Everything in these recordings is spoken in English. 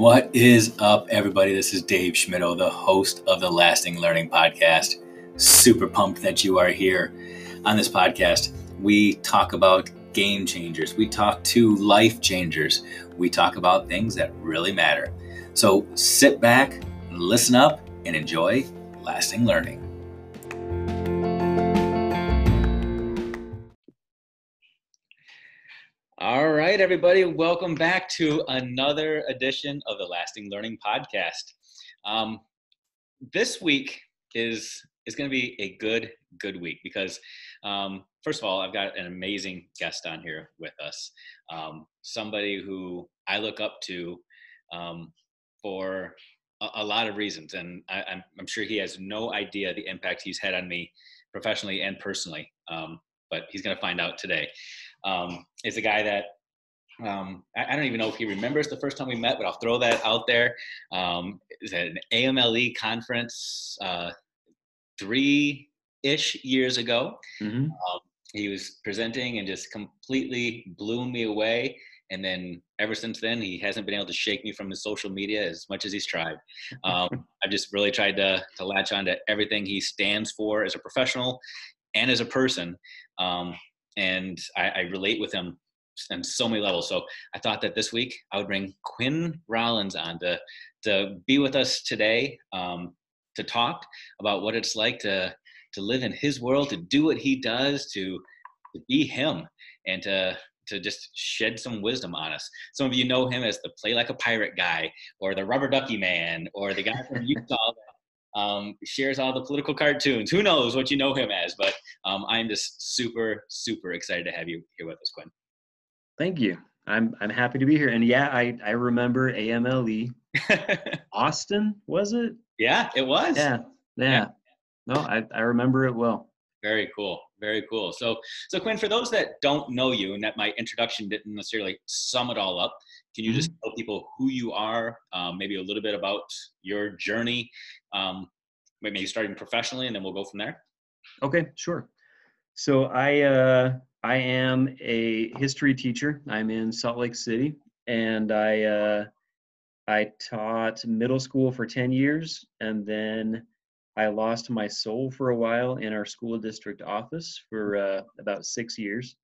What is up, everybody? This is Dave Schmittou, the host of the Lasting Learning Podcast. Super pumped that you are here. On this podcast, we talk about game changers, we talk to life changers, we talk about things that really matter. So sit back, listen up, and enjoy lasting learning. Everybody, welcome back to another edition of the Lasting Learning Podcast. Um, this week is is going to be a good good week because um, first of all, I've got an amazing guest on here with us, um, somebody who I look up to um, for a, a, lot of reasons, and I, am I'm, I'm sure he has no idea the impact he's had on me professionally and personally. Um, but he's going to find out today um, is a guy that um, I, I, don't even know if he remembers the first time we met, but I'll throw that out there. Um, at an AMLE conference uh, three ish years ago. Mm-hmm. Um, he was presenting and just completely blew me away. And then ever since then, he hasn't been able to shake me from his social media as much as he's tried. Um, I've just really tried to, to latch on to everything he stands for as a professional and as a person. Um, and I, I relate with him on so many levels. So I thought that this week I would bring Quinn Rollins on to to be with us today um, to talk about what it's like to to live in his world, to do what he does, to, to be him, and to to just shed some wisdom on us. Some of you know him as the play like a pirate guy, or the rubber ducky man, or the guy from Utah um, shares all the political cartoons. Who knows what you know him as? But um, I'm just super, super excited to have you here with us, Quinn. Thank you. I'm I'm happy to be here. And yeah, I I remember AMLE. Austin was it? Yeah, it was. Yeah, yeah. yeah. No, I I remember it well. Very cool. Very cool. So so Quinn, for those that don't know you and that my introduction didn't necessarily sum it all up, can you just mm-hmm. tell people who you are, um, maybe a little bit about your journey, um, maybe starting professionally, and then we'll go from there. Okay, sure. So I uh, I am a history teacher. I'm in Salt Lake City, and I uh, I taught middle school for ten years, and then I lost my soul for a while in our school district office for uh, about six years.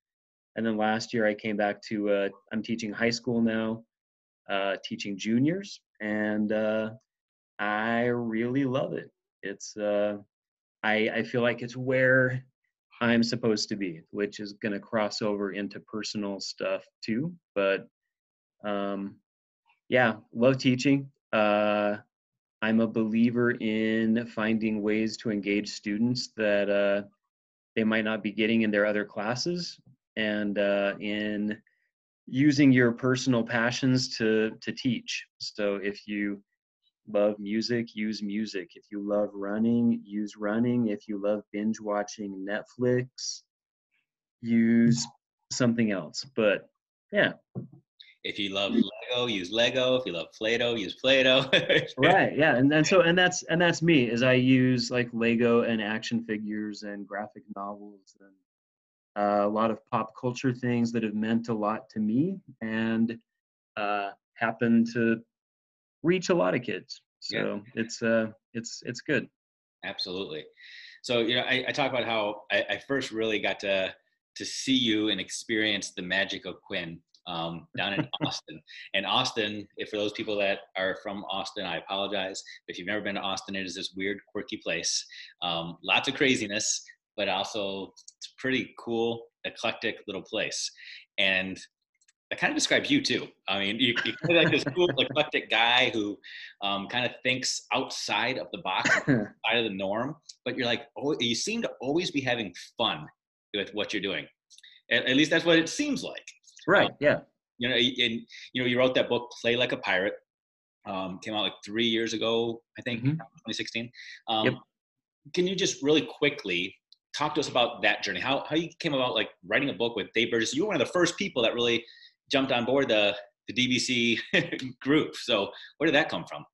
And then last year I came back to, uh, I'm teaching high school now, uh, teaching juniors, and uh, I really love it. It's, uh, I, I feel like it's where I'm supposed to be, which is going to cross over into personal stuff too. But um, yeah, love teaching. Uh, I'm a believer in finding ways to engage students that uh, they might not be getting in their other classes and uh, in using your personal passions to to teach so if you love music use music. If you love running use running. If you love binge watching netflix use something else. But yeah. If you love lego use lego. If you love play-doh use play-doh. Right yeah and, and so and that's and that's me is i use like lego and action figures and graphic novels and uh, a lot of pop culture things that have meant a lot to me and uh, happen to reach a lot of kids. So yeah. it's uh, it's it's good. Absolutely. So you know, I, I talk about how I, I, first really got to to see you and experience the magic of Quinn um, down in Austin. And Austin, if for those people that are from Austin, I apologize. If you've never been to Austin, it is this weird, quirky place. Um, lots of craziness, but also it's pretty cool, eclectic little place. And that kind of describes you too. I mean, you, are kind of like this cool, eclectic guy who um, kind of thinks outside of the box, outside of the norm. But you're like, oh, you seem to always be having fun with what you're doing. At, at least that's what it seems like. Right. Um, yeah. You know, and you know, you wrote that book, "Play Like a Pirate." Um, came out like three years ago, I think, mm-hmm. 2016. Um, yep. Can you just really quickly talk to us about that journey. How how you came about like writing a book with Dave Burgess. You were one of the first people that really jumped on board the the DBC group. So where did that come from?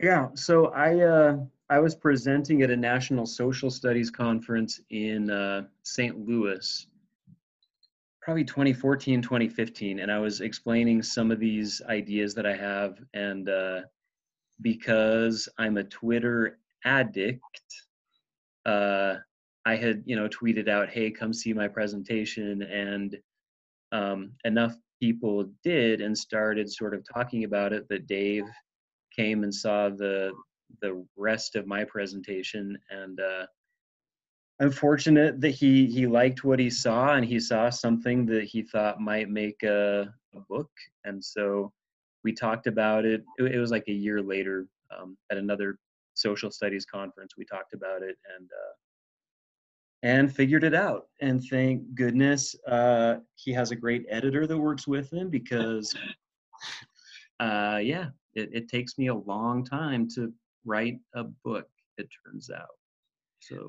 Yeah, so I uh, I was presenting at a national social studies conference in uh, St. Louis probably 2014 2015 and i was explaining some of these ideas that i have and uh, because i'm a twitter addict uh, i had you know tweeted out hey come see my presentation and um, enough people did and started sort of talking about it that dave came and saw the the rest of my presentation and uh, I'm fortunate that he he liked what he saw and he saw something that he thought might make a, a book and so we talked about it. it. was like a year later um, at another social studies conference we talked about it and uh, and figured it out and thank goodness uh, he has a great editor that works with him because uh, yeah it, it takes me a long time to write a book it turns out so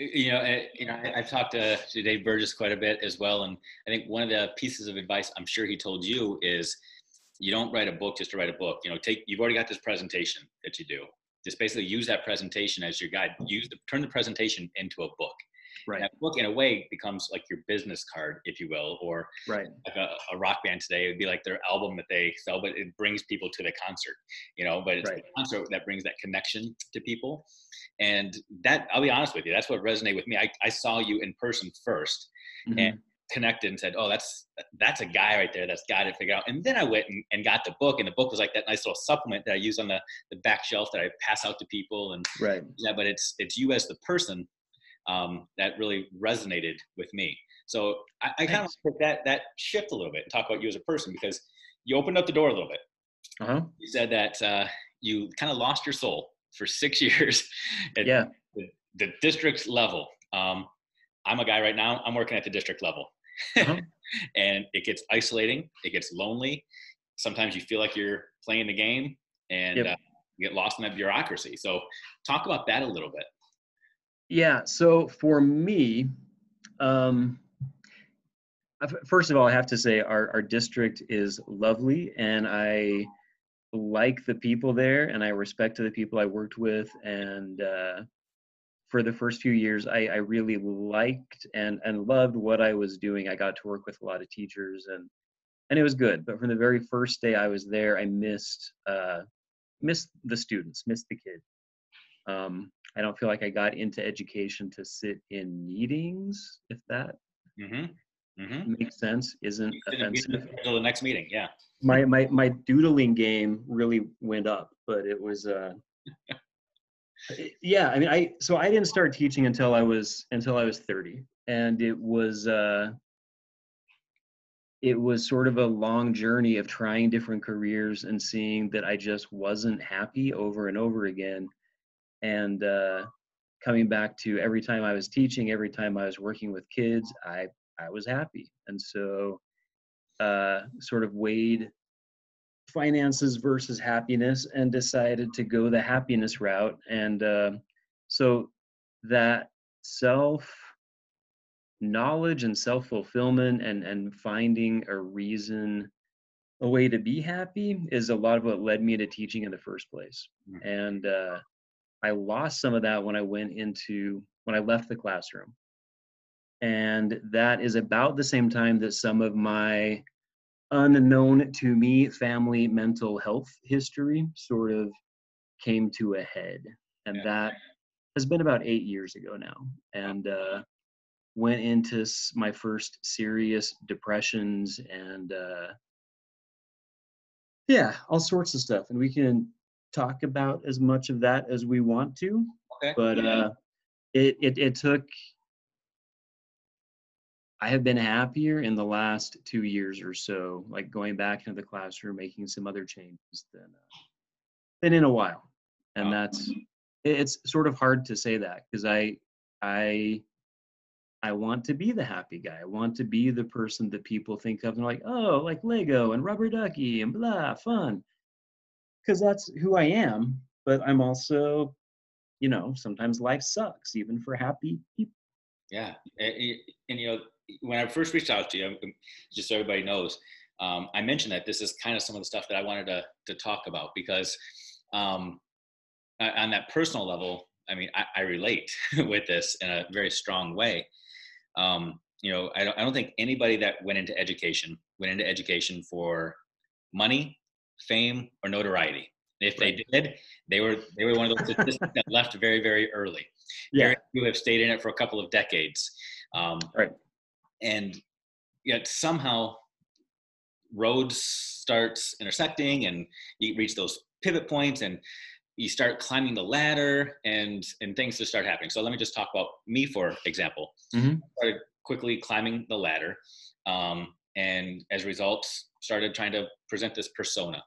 you know, eh, you know, I've talked to, to Dave Burgess quite a bit as well, and I think one of the pieces of advice I'm sure he told you is, you don't write a book just to write a book. You know, take you've already got this presentation that you do. Just basically use that presentation as your guide. Use the turn the presentation into a book. Right. that book, in a way, becomes like your business card, if you will, or right. like a, a rock band today. It would be like their album that they sell, but it brings people to the concert, you know. But it's right. the concert that brings that connection to people, and that I'll be honest with you, that's what resonated with me. I, I saw you in person 1st mm-hmm. and connected and said, "Oh, that's that's a guy right there that's got it figured out." And then I went and, and, got the book, and the book was like that nice little supplement that I use on the, the back shelf that I pass out to people. And right, yeah, but it's it's you as the person um, that really resonated with me. So I, I kind of took that that shift a little bit and talk about you as a person because you opened up the door a little bit. Uh-huh. You said that uh, you kind of lost your soul for six years at yeah. the, the district level. Um, I'm a guy right now. I'm working at the district level, uh-huh. and it gets isolating. It gets lonely. Sometimes you feel like you're playing the game, and yep. uh, you get lost in that bureaucracy. So, talk about that a little bit. Yeah. So for me, um, first of all, I have to say our, our district is lovely and I like the people there and I respect the people I worked with. And uh, for the first few years, I, I really liked and, and loved what I was doing. I got to work with a lot of teachers and, and it was good. But from the very first day I was there, I missed, uh, missed the students, missed the kids. Um, I don't feel like I got into education to sit in meetings, if that mm-hmm. Mm-hmm. makes sense. Isn't offensive. Until the next meeting, yeah. My my my doodling game really went up, but it was uh yeah, I mean I so I didn't start teaching until I was until I was 30. And it was uh it was sort of a long journey of trying different careers and seeing that I just wasn't happy over and over again and uh, coming back to every time I was teaching, every time I was working with kids, I I was happy, and so uh, sort of weighed finances versus happiness and decided to go the happiness route, and uh, so that self knowledge and self fulfillment and and finding a reason a way to be happy is a lot of what led me to teaching in the first place. Mm-hmm. and uh, I lost some of that when I went into when I left the classroom. And that is about the same time that some of my unknown to me family mental health history sort of came to a head. And that has been about eight years ago now. And uh, went into my first serious depressions and uh, yeah, all sorts of stuff. And we can talk about as much of that as we want to. Okay. But uh, it, it it took. I have been happier in the last two years or so, like going back into the classroom, making some other changes than uh, than in a while, and that's it's sort of hard to say that because I I I want to be the happy guy. I want to be the person that people think of and like, oh, like Lego and rubber ducky and blah, fun because that's who I am. But I'm also, you know, sometimes life sucks, even for happy people. Yeah, and, and you know, when I first reached out to you, um, just so everybody knows, um, I mentioned that this is kind of some of the stuff that I wanted to to talk about because um, on that personal level, I mean, I, I relate with this in a very strong way. Um, you know, I don't, I don't think anybody that went into education went into education for money, fame, or notoriety. If they did, they were they were one of those statistics that left very very early. Yeah. Few have stayed in it for a couple of decades. Um, Right. And yet somehow roads starts intersecting and you reach those pivot points and you start climbing the ladder and and things just start happening so let me just talk about me for example Mhm. I started quickly climbing the ladder um, and as a result started trying to present this persona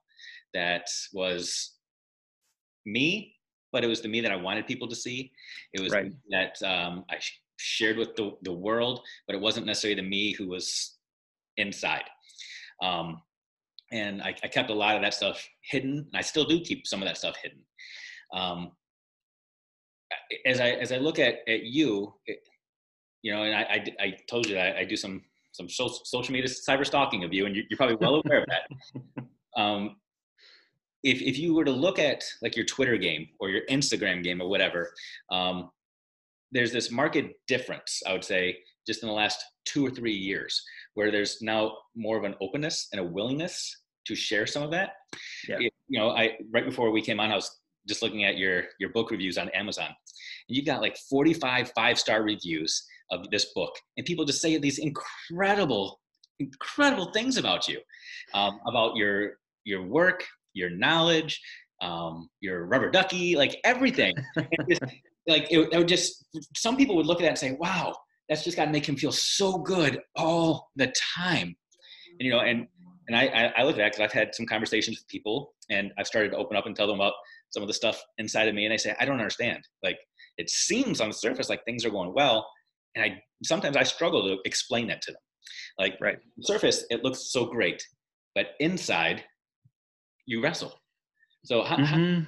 that was me but it was the me that i wanted people to see. It was Right. that um, i sh- shared with the, the world but it wasn't necessarily the me who was inside. Um, and I, I kept a lot of that stuff hidden and i still do keep some of that stuff hidden. Um, as i as i look at at you it, you know and I, I i told you that i, I do some some so, social media cyber stalking of you and you, you're probably well aware of that. Um, if if you were to look at like your twitter game or your instagram game or whatever um, there's this market difference i would say just in the last two or three years where there's now more of an openness and a willingness to share some of that. Yeah. It- you know i right before we came on i was just looking at your your book reviews on amazon. And you've got like 45 five star reviews of this book. And people just say these incredible incredible things about you um, about your your work your knowledge um, your rubber ducky like everything. Just, like it, it would just some people would look at that and say wow that's just got to make him feel so good all the time. And, you know and and i i, I look at that because i've had some conversations with people and i've started to open up and tell them about some of the stuff inside of me and i say i don't understand. Like it seems on the surface like things are going well and i sometimes i struggle to explain that to them like Right. surface it looks so great but inside you wrestle so how, how, Mhm.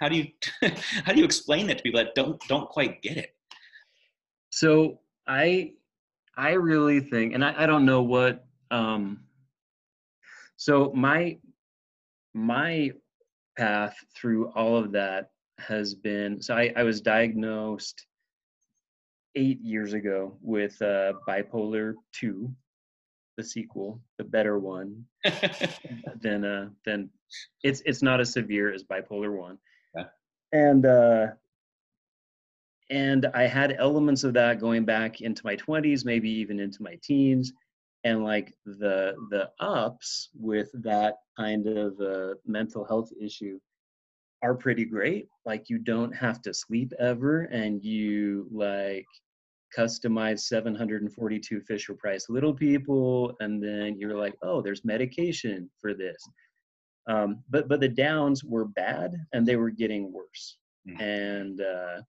how do you how do you explain that to people that don't don't quite get it So I I really think, and I, I don't know what um so my my path through all of that has been so I, I was diagnosed eight years ago with uh bipolar two, the sequel, the better one than uh than it's it's not as severe as bipolar one Yeah. and uh and i had elements of that going back into my 20s maybe even into my teens and like the the ups with that kind of uh, mental health issue are pretty great like you don't have to sleep ever and you like customize 742 Fisher Price little people, and then you're like, oh, there's medication for this. Um, but but the downs were bad, and they were getting worse. Mm. And uh,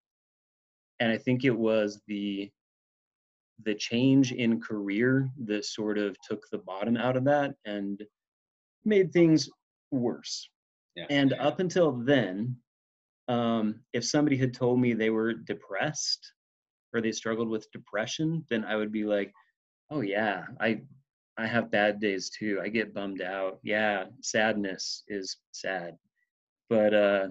and I think it was the the change in career that sort of took the bottom out of that and made things worse. And up until then, um, if somebody had told me they were depressed or they struggled with depression, then I would be like, oh yeah, I I have bad days too. I get bummed out. Yeah, sadness is sad. But uh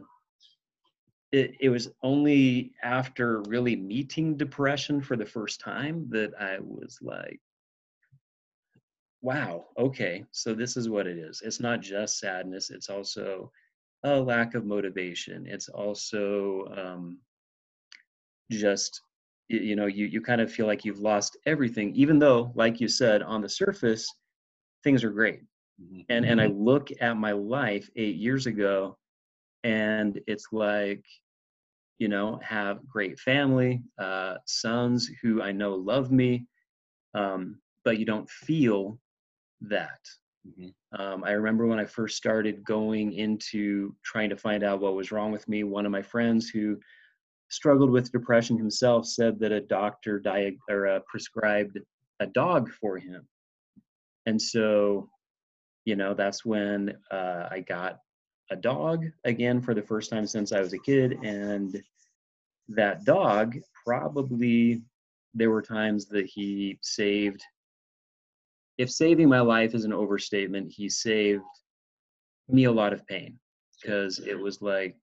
it, it was only after really meeting depression for the first time that I was like, wow, okay, so this is what it is. It's not just sadness, it's also a lack of motivation. It's also um, just, you know, you, you kind of feel like you've lost everything, even though, like you said, on the surface, things are great. Mhm. And, and I look at my life eight years ago, and it's like, you know, have great family, uh, sons who I know love me, um, but you don't feel that. Mhm. Um, I remember when I first started going into trying to find out what was wrong with me. One of my friends who struggled with depression himself said that a doctor diag- or uh, prescribed a dog for him, and so, you know, that's when uh, I got a dog again for the first time since I was a kid, and that dog probably there were times that he saved if saving my life is an overstatement, he saved me a lot of pain because it was like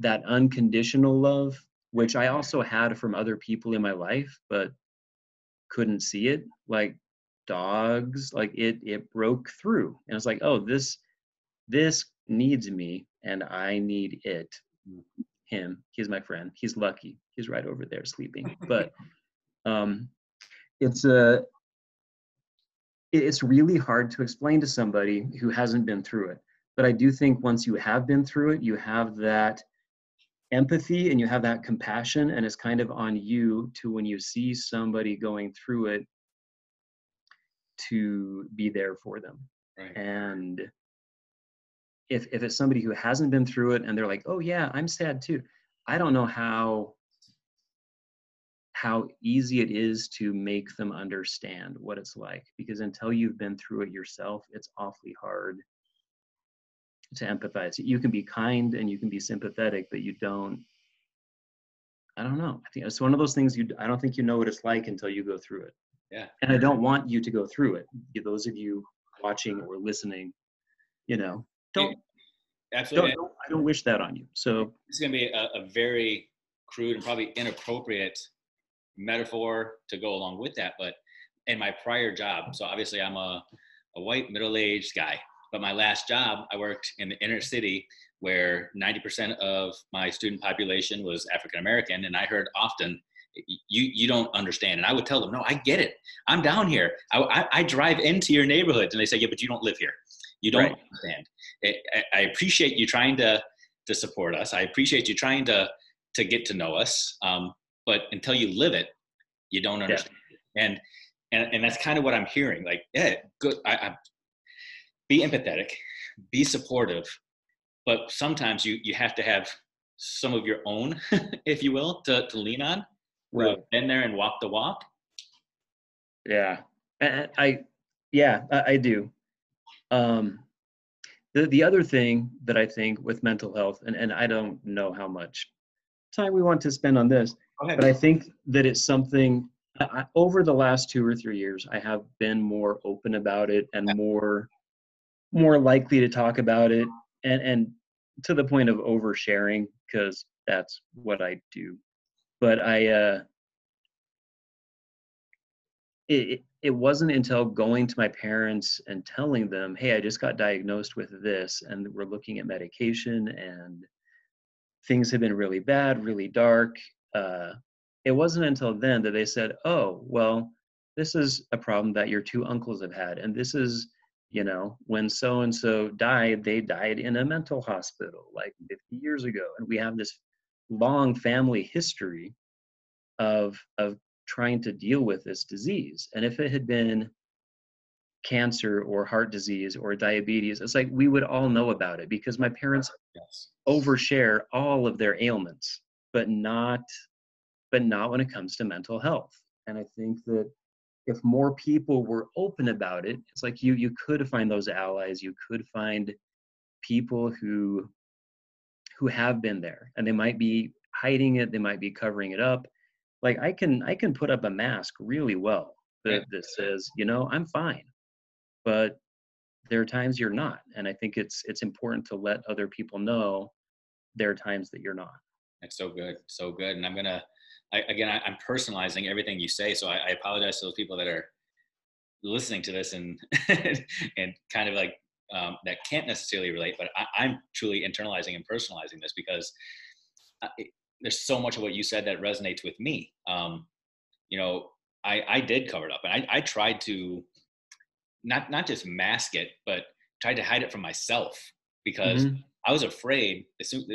that unconditional love, which I also had from other people in my life, but couldn't see it like dogs like it it broke through. And it's like oh this this needs me and i need it. Him he's my friend he's lucky he's right over there sleeping but um it's a it's really hard to explain to somebody who hasn't been through it. But i do think once you have been through it you have that empathy and you have that compassion and it's kind of on you to when you see somebody going through it to be there for them. Right. and if if it's somebody who hasn't been through it and they're like oh yeah i'm sad too. I don't know how how easy it is to make them understand what it's like because until you've been through it yourself it's awfully hard to empathize you can be kind and you can be sympathetic but you don't i don't know i think it's one of those things you i don't think you know what it's like until you go through it Yeah. and i don't want you to go through it those of you watching or listening you know don't Absolutely. don't, don't- I don't wish that on you. So is going to be a, a very crude and probably inappropriate metaphor to go along with that. But in my prior job, so obviously I'm a, a white middle aged guy, but my last job, I worked in the inner city where 90% of my student population was African American. And I heard often, you, you don't understand. And I would tell them, no, I get it. I'm down here. I, I, I drive into your neighborhoods. And they say, yeah, but you don't live here. You don't Right. understand. I, I- I appreciate you trying to to support us. I appreciate you trying to to get to know us. Um, until you live it, you don't understand. it. And and and that's kind of what I'm hearing. Like, yeah, good. I, I be empathetic, be supportive, but sometimes you you have to have some of your own, if you will, to to lean on. have Been there and walk the walk. yeah, I, I yeah, I, I do. Um, the the other thing that I think with mental health, and and I don't know how much time we want to spend on this. But I think that it's something. I, over the last two or three years, I have been more open about it and more more likely to talk about it, and and to the point of oversharing because that's what I do. But I. uh it- it wasn't until going to my parents and telling them, hey, I just got diagnosed with this, and we're looking at medication, and things have been really bad, really dark. Uh, it wasn't until then that they said, oh, well, this is a problem that your two uncles have had. And this is, you know, when so and so died, they died in a mental hospital like 50 years ago. And we have this long family history of, of trying to deal with this disease. And if it had been cancer or heart disease or diabetes, it's like we would all know about it because my parents yes. overshare all of their ailments, but not but not when it comes to mental health. And I think that if more people were open about it, it's like you you could find those allies, you could find people who who have been there and they might be hiding it, they might be covering it up. Like I can I can put up a mask really well that, that says, you know, I'm fine. But there are times you're not. And I think it's it's important to let other people know there are times that you're not. That's so good, so good. And I'm gonna, I, again, I, I'm personalizing everything you say, so I, I apologize to those people that are listening to this and and kind of like um, that can't necessarily relate. But I, I'm truly internalizing and personalizing this because I, it, there's so much of what you said that resonates with me. Um, you know, I, I did cover it up, and I, I tried to not not just mask it, but tried to hide it from myself because Mhm. I was afraid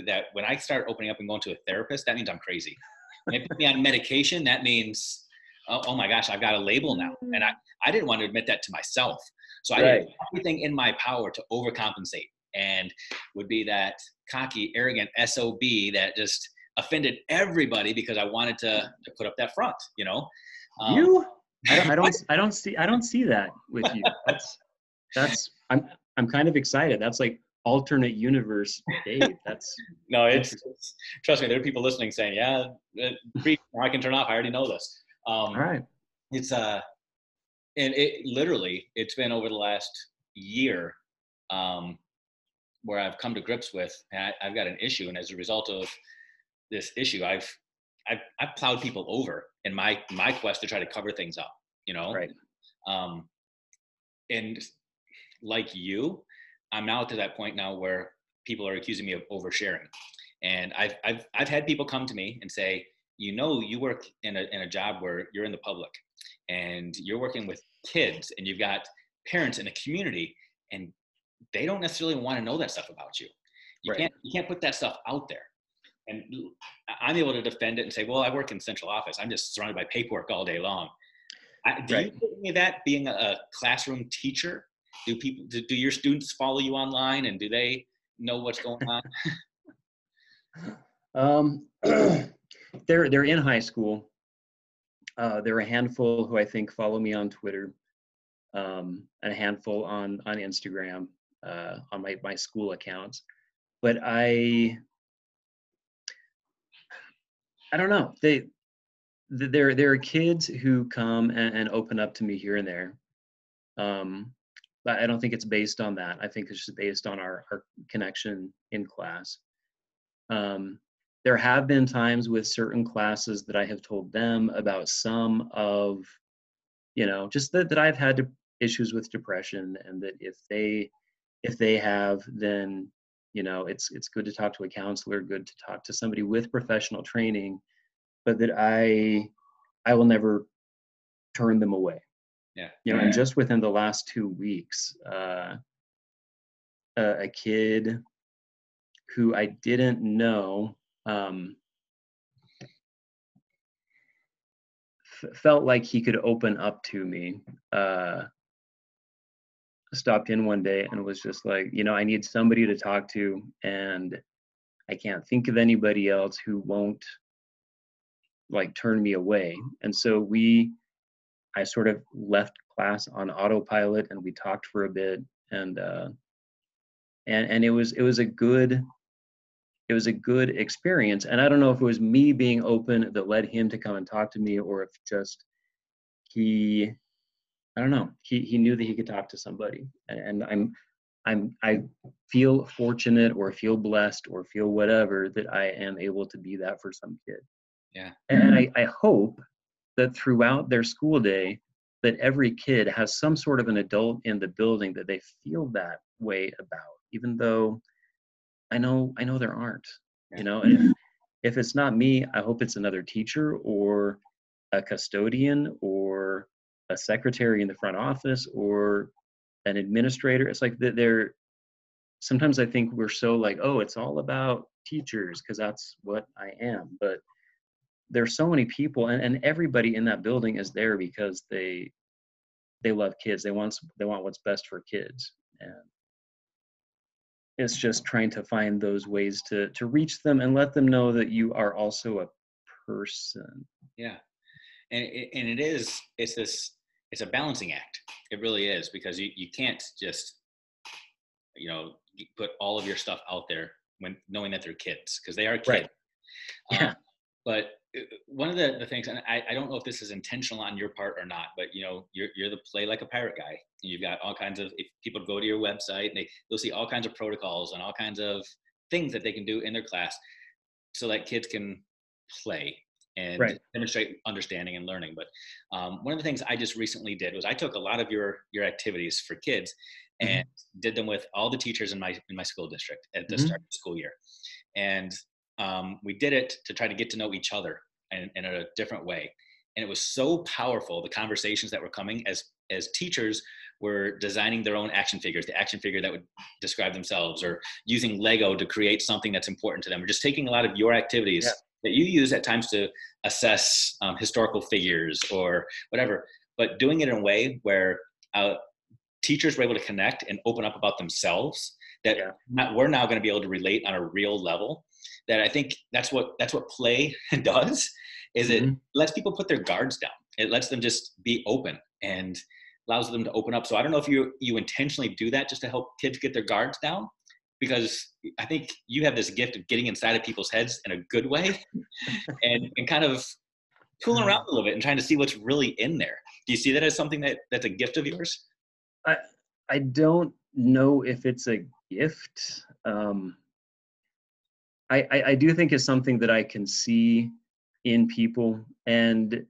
that when I start opening up and going to a therapist, that means I'm crazy. When they put me on medication, that means, oh, oh my gosh, I've got a label now. And I, I didn't want to admit that to myself. So I did everything in my power to overcompensate and would be that cocky, arrogant SOB that just offended everybody because I wanted to, to put up that front, you know? Um, you I don't, I don't I don't see I don't see that with you. That's that's I'm I'm kind of excited. That's like alternate universe Dave. That's No, it's, it's trust me. There are people listening saying, "Yeah, I can turn off. I already know this." Um, all right. It's uh, and it literally, it's been over the last year, um, where I've come to grips with, and I, I've got an issue, and as a result of this issue, I've I've, I've plowed people over in my my quest to try to cover things up. you know Right. um and like you i'm now to that point now where people are accusing me of oversharing. And i've i've, I've had people come to me and say you know you work in a, in a job where you're in the public and you're working with kids and you've got parents in a community and they don't necessarily want to know that stuff about you. You Right. can't you can't put that stuff out there. And i'm able to defend it and say well i work in central office. I'm just surrounded by paperwork all day long. I, do Right. you think any of that being a classroom teacher do people do, do your students follow you online and do they know what's going on Um, they're they're in high school. Uh, there are a handful who I think follow me on Twitter, um, and a handful on on Instagram uh, on my my school accounts. But I I don't know. They th- there there are kids who come and, and open up to me here and there. Um, but I don't think it's based on that. I think it's just based on our our connection in class. Um, there have been times with certain classes that I have told them about some of, you know, just that, that I've had issues with depression and that if they if they have then you know it's it's good to talk to a counselor good to talk to somebody with professional training but that i i will never turn them away yeah. You know and just within the last two weeks uh a, a kid who i didn't know um f- felt like he could open up to me uh stopped in one day and was just like you know i need somebody to talk to and i can't think of anybody else who won't like turn me away. And so we i sort of left class on autopilot and we talked for a bit and uh and and it was it was a good it was a good experience. And i don't know if it was me being open that led him to come and talk to me or if just he i don't know. He he knew that he could talk to somebody. And, and i'm i'm i feel fortunate or feel blessed or feel whatever that i am able to be that for some kid. Yeah. and i i hope that throughout their school day that every kid has some sort of an adult in the building that they feel that way about even though i know i know there aren't you know? And if, if it's not me i hope it's another teacher or a custodian or a secretary in the front office or an administrator. It's like that they're sometimes i think we're so like oh it's all about teachers because that's what i am but there's so many people and, and everybody in that building is there because they they love kids they want they want what's best for kids and it's just trying to find those ways to to reach them and let them know that you are also a person Yeah, and it, and it is it's this it's a balancing act. It really is because you you can't just you know put all of your stuff out there when knowing that they're kids because they are kids. Right. Yeah. Um, but one of the, the things, and I, I don't know if this is intentional on your part or not, but you know, you're, you're the play like a pirate guy. You've got all kinds of, if people go to your website and they, they'll see all kinds of protocols and all kinds of things that they can do in their class so that kids can play and Right. demonstrate understanding and learning. But um, one of the things I just recently did was I took a lot of your, your activities for kids Mhm. and did them with all the teachers in my, in my school district at the Mhm. start of the school year. And um, we did it to try to get to know each other in, in a different way and it was so powerful the conversations that were coming as as teachers were designing their own action figures the action figure that would describe themselves or using lego to create something that's important to them or just taking a lot of your activities Yeah. that you use at times to assess um, historical figures or whatever but doing it in a way where uh, teachers were able to connect and open up about themselves that Yeah. not, we're now going to be able to relate on a real level that i think that's what that's what play does is it Mhm. lets people put their guards down it lets them just be open and allows them to open up so i don't know if you you intentionally do that just to help kids get their guards down because i think you have this gift of getting inside of people's heads in a good way and, and kind of tooling around a little bit and trying to see what's really in there do you see that as something that that's a gift of yours I I don't know if it's a gift. Um, I, I I do think it's something that I can see in people, and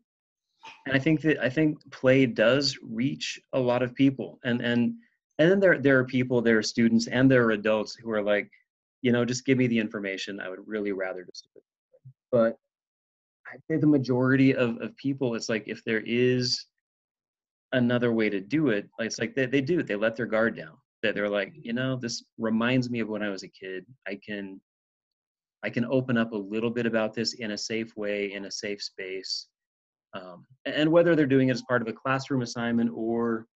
and I think that I think play does reach a lot of people, and and and then there there are people, there are students, and there are adults who are like, you know, just give me the information. I would really rather just. But I'd say the majority of of people, it's like if there is another way to do it, it's like they they do they let their guard down. That they're like, you know, this reminds me of when I was a kid. I can I can open up a little bit about this in a safe way, in a safe space. Um, and whether they're doing it as part of a classroom assignment or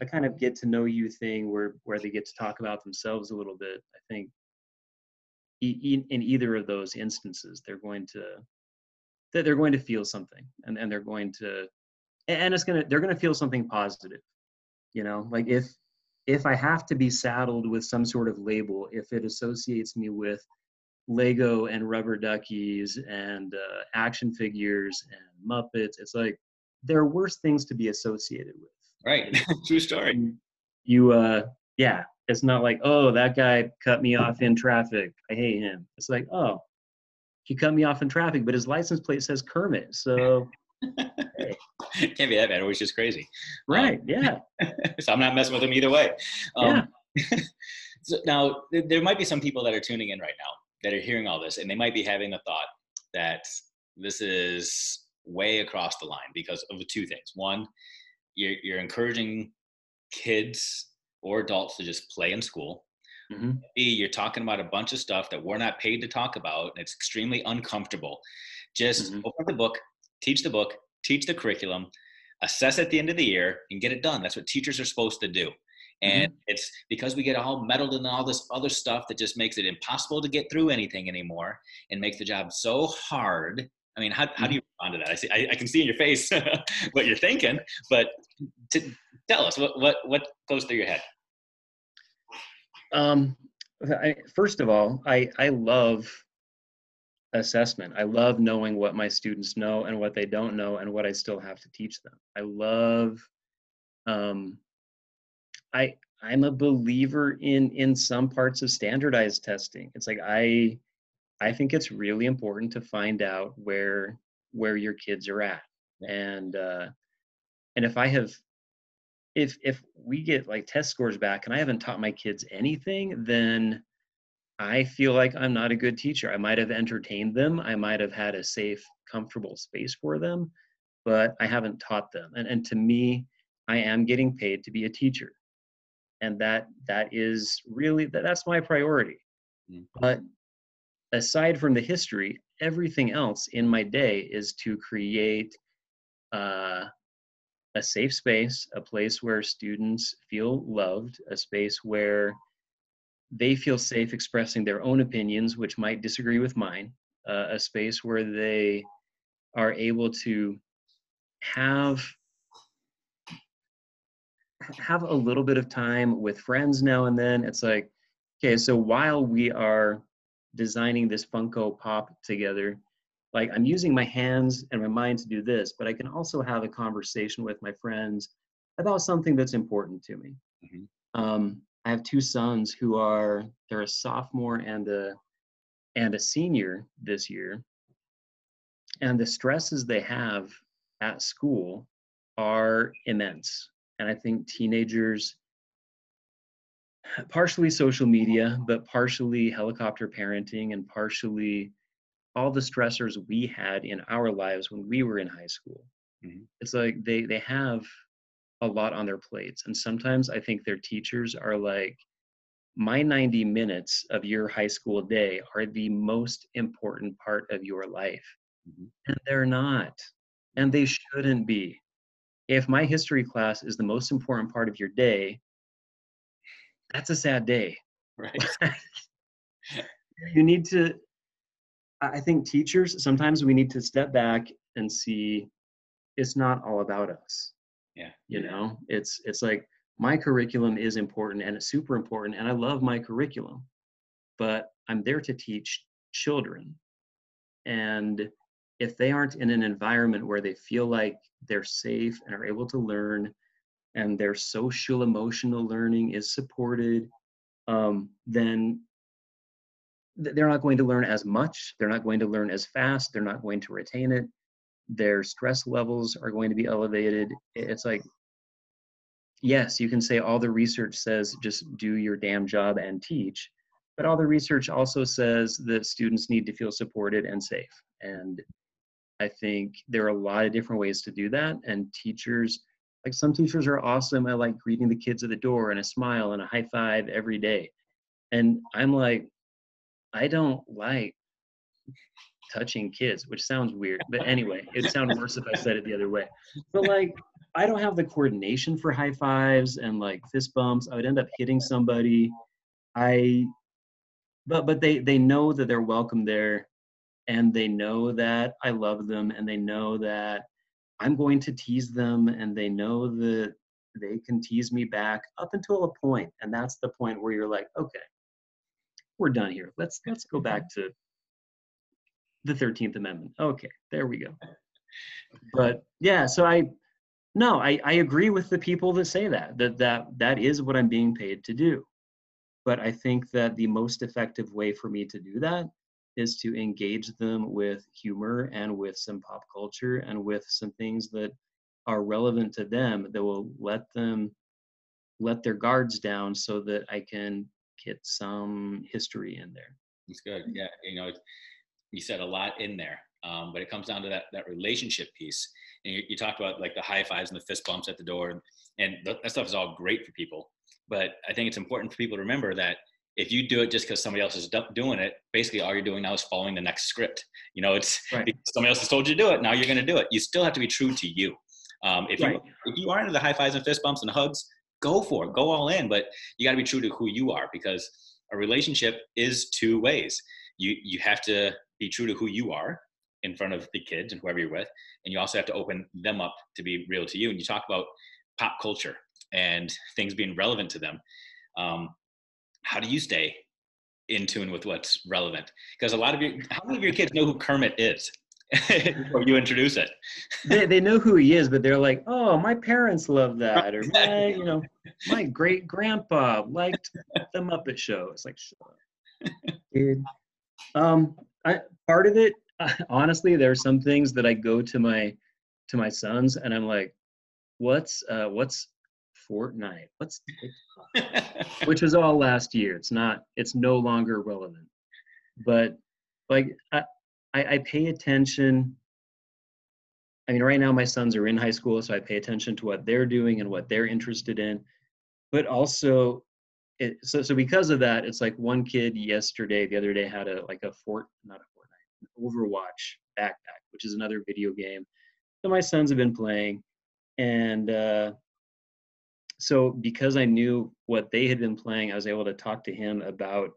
a kind of get to know you thing where, where they get to talk about themselves a little bit, I think in either of those instances, they're going to that they're going to feel something and, and they're going to and it's gonna they're gonna feel something positive you know like if if i have to be saddled with some sort of label if it associates me with Lego and rubber duckies and uh, action figures and Muppets. It's like there are worse things to be associated with. Right. True story. You, uh, yeah, it's not like, oh, that guy cut me off in traffic. I hate him. It's like, oh, he cut me off in traffic, but his license plate says Kermit. So. hey. Can't be that bad. It was just crazy. Right. Um, yeah. so I'm not messing with him either way. Um, yeah. so now there might be some people that are tuning in right now that are hearing all this and they might be having a thought that this is way across the line because of two things. One, you're, you're encouraging kids or adults to just play in school. Mm-hmm. B, you're talking about a bunch of stuff that we're not paid to talk about, and it's extremely uncomfortable. Just mm-hmm. open the book, teach the book, teach the curriculum, assess at the end of the year, and get it done. That's what teachers are supposed to do. And mm-hmm. it's because we get all muddled in all this other stuff that just makes it impossible to get through anything anymore and makes the job so hard. I mean, how, how do mm-hmm. you respond to that? I, see, I, I can see in your face what you're thinking, but to, tell us what, what, what goes through your head? Um, I, first of all, I, I love assessment. I love knowing what my students know and what they don't know and what I still have to teach them. I love um, I I'm a believer in in some parts of standardized testing. It's like I I think it's really important to find out where where your kids are at. And uh and if I have if if we get like test scores back and I haven't taught my kids anything, then I feel like I'm not a good teacher. I might have entertained them, I might have had a safe, comfortable space for them, but I haven't taught them. And and to me, I am getting paid to be a teacher and that that is really that, that's my priority mm-hmm. but aside from the history everything else in my day is to create uh, a safe space a place where students feel loved a space where they feel safe expressing their own opinions which might disagree with mine uh, a space where they are able to have have a little bit of time with friends now and then. It's like, okay, so while we are designing this Funko Pop together, like I'm using my hands and my mind to do this, but I can also have a conversation with my friends about something that's important to me. Mm-hmm. Um, I have two sons who are they're a sophomore and a and a senior this year, and the stresses they have at school are immense. And I think teenagers, partially social media, but partially helicopter parenting and partially all the stressors we had in our lives when we were in high school. Mm-hmm. It's like they they have a lot on their plates. And sometimes I think their teachers are like, my 90 minutes of your high school day are the most important part of your life. Mm-hmm. And they're not. And they shouldn't be if my history class is the most important part of your day, that's a sad day. Right. you need to, I think teachers, sometimes we need to step back and see it's not all about us. Yeah. You know, it's, it's like my curriculum is important and it's super important and I love my curriculum, but I'm there to teach children. And if they aren't in an environment where they feel like they're safe and are able to learn and their social emotional learning is supported um, then they're not going to learn as much they're not going to learn as fast they're not going to retain it their stress levels are going to be elevated. It's like, yes, you can say all the research says just do your damn job and teach, but all the research also says that students need to feel supported and safe. And I think there are a lot of different ways to do that. And teachers, like some teachers are awesome. I like greeting the kids at the door and a smile and a high five every day. And I'm like, I don't like touching kids, which sounds weird. But anyway, it sounded worse if I said it the other way. But like, I don't have the coordination for high fives and like fist bumps. I would end up hitting somebody. I, but but they they know that they're welcome there, and they know that I love them, and they know that I'm going to tease them, and they know that they can tease me back up until a point, and that's the point where you're like, okay, we're done here. Let's let's go back to the 13th Amendment. Okay, there we go. But yeah, so I no, I, I agree with the people that say that, that that that is what I'm being paid to do. But I think that the most effective way for me to do that is to engage them with humor and with some pop culture and with some things that are relevant to them that will let them let their guards down so that I can get some history in there. It's good. Yeah, you know, you said a lot in there, um, but it comes down to that that relationship piece. And you, you talked about like the high fives and the fist bumps at the door, and that stuff is all great for people. But I think it's important for people to remember that if you do it just because somebody else is doing it, basically all you're doing now is following the next script. You know, it's right. somebody else has told you to do it. Now you're going to do it. You still have to be true to you. Um, if right. you if you are into the high fives and fist bumps and hugs, go for it. Go all in. But you got to be true to who you are because a relationship is two ways. You you have to be true to who you are in front of the kids and whoever you're with, and you also have to open them up to be real to you. And you talk about pop culture and things being relevant to them. Um, how do you stay in tune with what's relevant? Because a lot of your, how many of your kids know who Kermit is? before you introduce it. they, they know who he is, but they're like, oh, my parents love that, or my, you know, my great grandpa liked the Muppet Show. It's like, dude. Um, I, part of it, honestly, there are some things that I go to my to my sons, and I'm like, what's uh, what's Fortnite? What's which was all last year. It's not. It's no longer relevant. But like I, I, I pay attention. I mean, right now my sons are in high school, so I pay attention to what they're doing and what they're interested in. But also, it, so so because of that, it's like one kid yesterday, the other day had a like a fort, not a Fortnite, an Overwatch backpack, which is another video game that my sons have been playing, and uh, so because I knew what they had been playing, I was able to talk to him about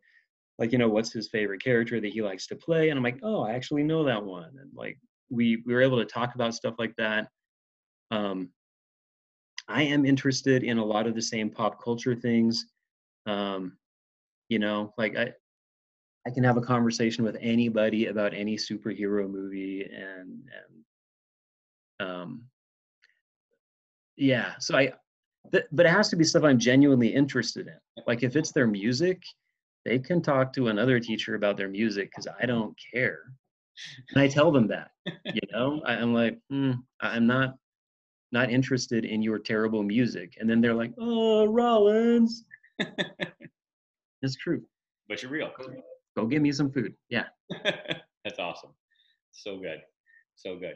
like you know what's his favorite character that he likes to play and i'm like oh i actually know that one and like we we were able to talk about stuff like that. Um i am interested in a lot of the same pop culture things um you know like i i can have a conversation with anybody about any superhero movie and and um yeah so i but it has to be stuff i'm genuinely interested in like if it's their music they can talk to another teacher about their music because I don't care. And I tell them that, you know, I, am like, mm, I'm not not interested in your terrible music. And then they're like, oh, Rollins. it's true. But you're real. Go, go get me some food. Yeah. That's awesome. So good. So good.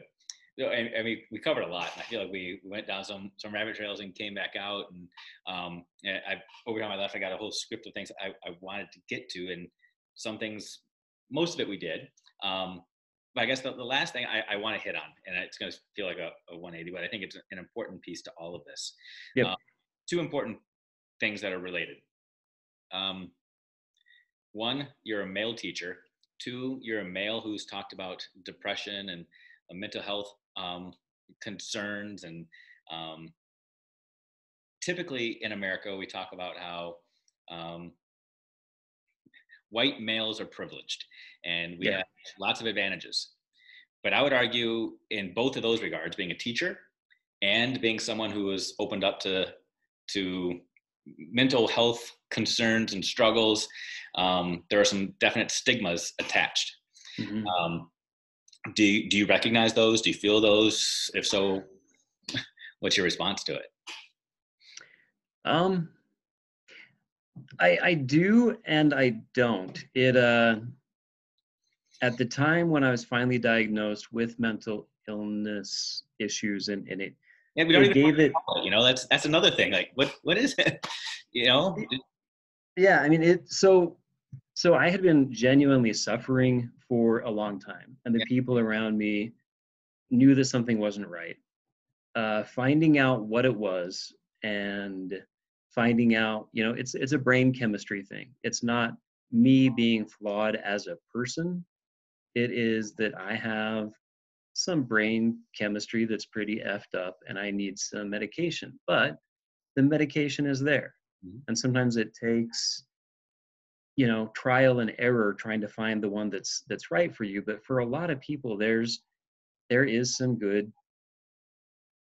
So, I, I, mean, we covered a lot. I feel like we went down some some rabbit trails and came back out. And um, I over time I left, I got a whole script of things I, I wanted to get to, and some things, most of it we did. Um, but I guess the, the last thing I, I want to hit on, and it's going to feel like a, a, 180, but I think it's an important piece to all of this. Yep. Um, two important things that are related. Um, one, you're a male teacher. Two, you're a male who's talked about depression and mental health um, concerns and um, typically in America we talk about how um, white males are privileged and we yeah. have lots of advantages. But I would argue in both of those regards, being a teacher and being someone who is opened up to to mental health concerns and struggles, um, there are some definite stigmas attached. Mm-hmm. Um, do you, do you recognize those? Do you feel those? If so, what's your response to it? Um, I I do and I don't. It uh, at the time when I was finally diagnosed with mental illness issues, and and it Yeah, we don't even gave it you know that's that's another thing. Like what what is it? You know? yeah i mean it so so i had been genuinely suffering for a long time and the people around me knew that something wasn't right. Uh finding out what it was and finding out you know it's it's a brain chemistry thing. It's not me being flawed as a person. It is that i have some brain chemistry that's pretty effed up and i need some medication but the medication is there. Mhm. and sometimes it takes you know trial and error trying to find the one that's that's right for you but for a lot of people there's there is some good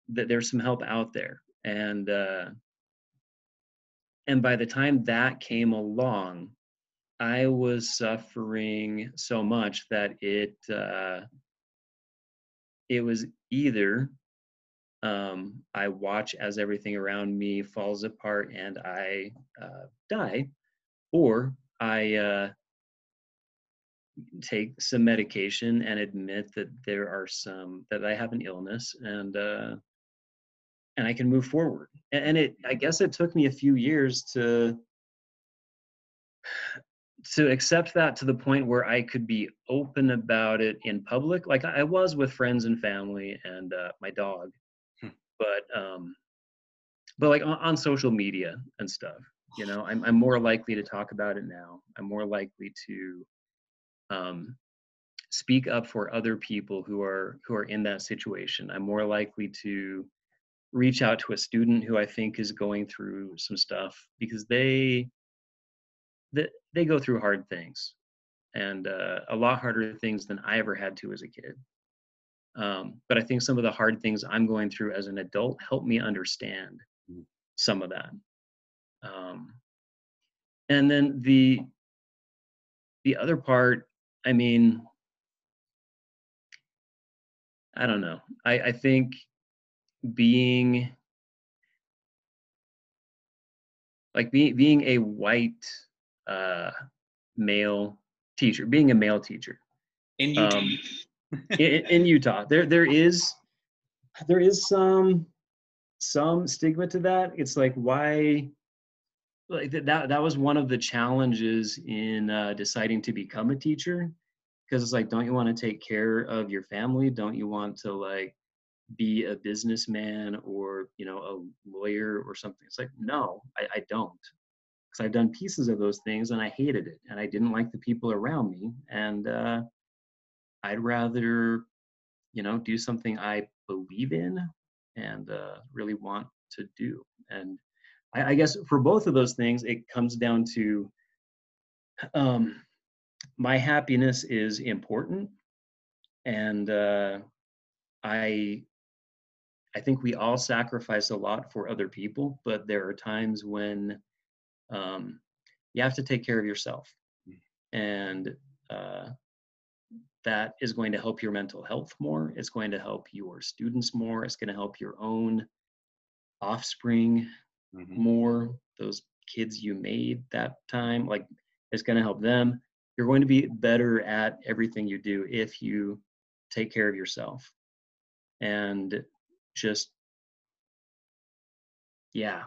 that there's some help out there. And uh and by the time that came along i was suffering so much that it uh it was either um, I watch as everything around me falls apart and I uh, die, or I uh, take some medication and admit that there are some that I have an illness and uh, and I can move forward. And it, I guess, it took me a few years to to accept that to the point where I could be open about it in public, like I was with friends and family and uh, my dog, Hmm. but um, but like on, on social media and stuff, you know, I'm I'm more likely to talk about it now. I'm more likely to um, speak up for other people who are who are in that situation. I'm more likely to reach out to a student who I think is going through some stuff because they that they go through hard things and uh, a lot harder things than I ever had to as a kid. Um, but I think some of the hard things I'm going through as an adult help me understand Mm. some of that. Um, and then the the other part, I mean, I don't know. I, I think being like being being a white uh, male teacher, being a male teacher In Utah. um, in, in Utah, there there is there is some some stigma to that. It's like why like that that, was one of the challenges in uh, deciding to become a teacher because it's like don't you want to take care of your family? Don't you want to like be a businessman or you know a lawyer or something? It's like no, I, I don't because I've done pieces of those things and I hated it and I didn't like the people around me and uh, I'd rather you know do something I believe in and uh, really want to do and I, I guess for both of those things it comes down to um, my happiness is important and uh, I I think we all sacrifice a lot for other people, but there are times when um, you have to take care of yourself, and uh, that is going to help your mental health more. It's going to help your students more. It's going to help your own offspring Mhm. more. Those kids you made that time, like it's going to help them. You're going to be better at everything you do if you take care of yourself and just yeah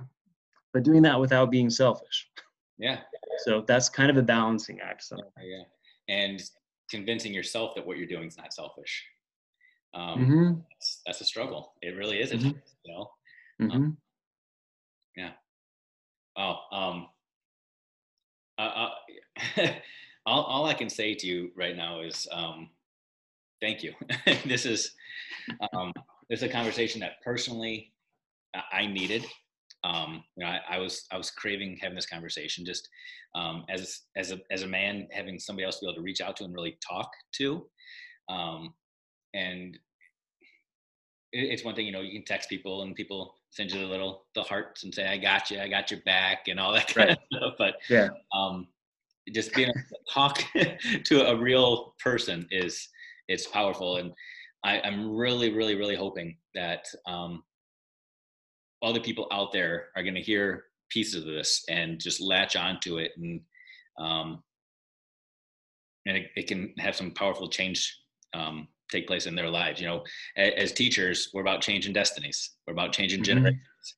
but doing that without being selfish Yeah. so that's kind of a balancing act so Yeah. And convincing yourself that what you're doing is not selfish. Um, Mhm, that's, that's a struggle. It really is. a Mhm. You know. mhm. Oh, um, uh, all, all I can say to you right now is um, thank you. this is um, this is a conversation that personally I- needed. Um, you know, I, I was I was craving having this conversation just um, as as a as a man having somebody else to be able to reach out to and really talk to. Um, and it, it's one thing you know you can text people and people send you the little the hearts and say I got you, I got your back, and all that kind of stuff. But Yeah. um, just being able to talk to a real person is it's powerful, and I, am really, really, really hoping that um, other people out there are going to hear pieces of this and just latch onto it, and um, and it, it, can have some powerful change um, take place in their lives. You know, as, as, teachers, we're about changing destinies. We're about changing mm-hmm. generations,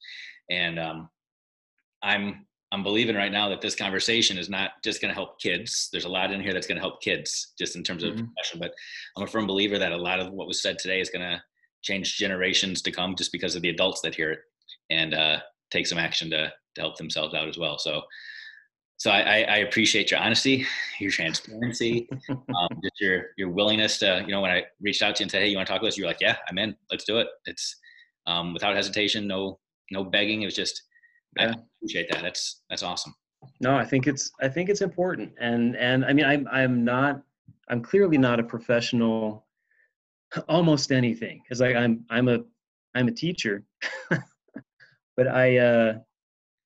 and um, I'm I'm believing right now that this conversation is not just going to help kids. There's a lot in here that's going to help kids, just in terms of mm-hmm. passion. But I'm a firm believer that a lot of what was said today is going to change generations to come, just because of the adults that hear it and uh, take some action to to help themselves out as well. So, so I, I appreciate your honesty, your transparency, um, just your your willingness to, you know, when I reached out to you and said, "Hey, you want to talk to us?" You're like, "Yeah, I'm in. Let's do it." It's um, without hesitation, no no begging. It was just yeah. I appreciate that. That's that's awesome. No, I think it's I think it's important, and and I mean I'm I'm not I'm clearly not a professional, almost anything, because I I'm I'm a I'm a teacher, but I uh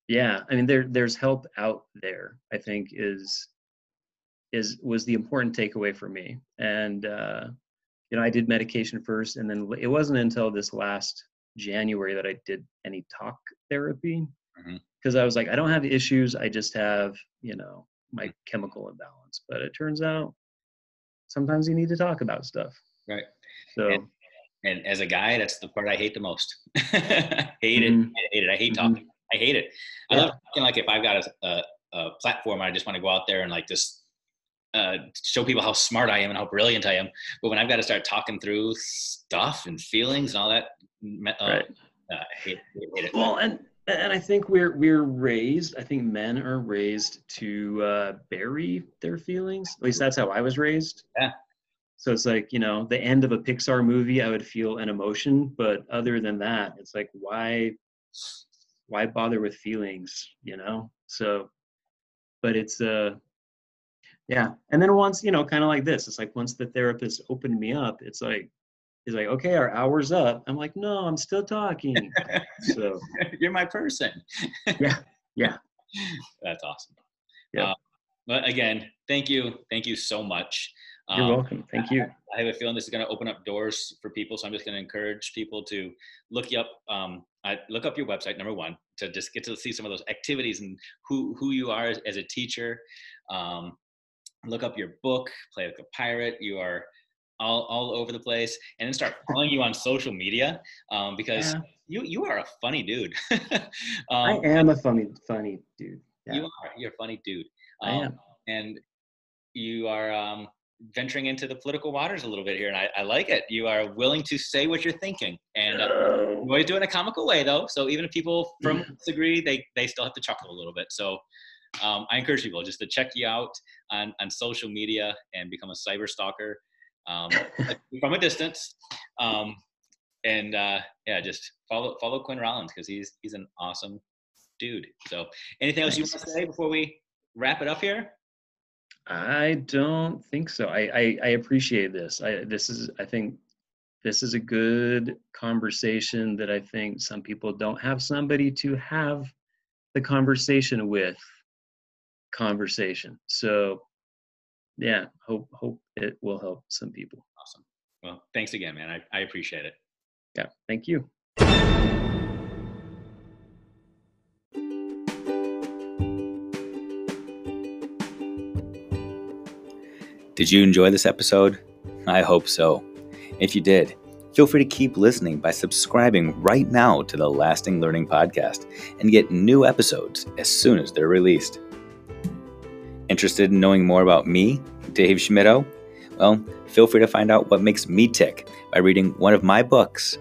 yeah I mean there there's help out there I think is is was the important takeaway for me, and uh, you know I did medication first, and then it wasn't until this last January that I did any talk therapy because mm-hmm. I was like, I don't have issues. I just have, you know, my chemical imbalance. But it turns out sometimes you need to talk about stuff. Right. So. And, and as a guy, that's the part I hate the most. hate, mm-hmm. it, I hate it. I hate mm-hmm. talking. I hate it. I yeah. love talking like if I've got a, a, a platform, I just want to go out there and like just uh, show people how smart I am and how brilliant I am. But when I've got to start talking through stuff and feelings and all that, uh, right. uh, hate, hate, it. Well, and and I think we're we're raised. I think men are raised to uh, bury their feelings. At least that's how I was raised. Yeah. So it's like you know, the end of a Pixar movie, I would feel an emotion, but other than that, it's like why, why bother with feelings? You know. So, but it's uh, yeah. And then once you know, kind of like this, it's like once the therapist opened me up, it's like he's like, okay, our hour's up. I'm like, no, I'm still talking. so you're my person. yeah. Yeah. That's awesome. Yeah. Uh, but again, thank you. Thank you so much. You're um, welcome. Thank you. I, I have a feeling this is going to open up doors for people. So I'm just going to encourage people to look you up. Um, I look up your website, number one, to just get to see some of those activities and who, who you are as, as a teacher. Um, look up your book, Play Like a Pirate. You are all, all over the place and then start following you on social media um, because yeah. you you are a funny dude. um, I am a funny funny dude. Yeah. You are. You're a funny dude. Um, I am. And you are um, venturing into the political waters a little bit here, and I, I like it. You are willing to say what you're thinking, and uh, you always do it in a comical way, though. So even if people from disagree, they they still have to chuckle a little bit. So um, I encourage people just to check you out on, on social media and become a cyber stalker um, from a distance. Um, and uh, yeah, just follow follow Quinn Rollins because he's he's an awesome dude. So, anything else you want to say before we wrap it up here? I don't think so. I I, I appreciate this. I this is I think this is a good conversation that I think some people don't have somebody to have the conversation with conversation. So yeah, hope hope it will help some people. Awesome. Well, thanks again, man. I, I appreciate it. Yeah, thank you. Did you enjoy this episode? I hope so. If you did, feel free to keep listening by subscribing right now to the Lasting Learning Podcast and get new episodes as soon as they're released. Interested in knowing more about me, Dave Schmittou? Well, feel free to find out what makes me tick by reading one of my books,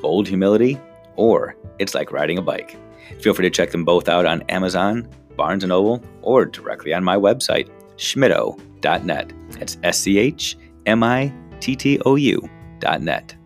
Bold Humility or It's Like Riding a Bike. Feel free to check them both out on Amazon, Barnes & Noble, or directly on my website, schmittou.net. That's S-C-H-M-I-T-T-O-U dot net.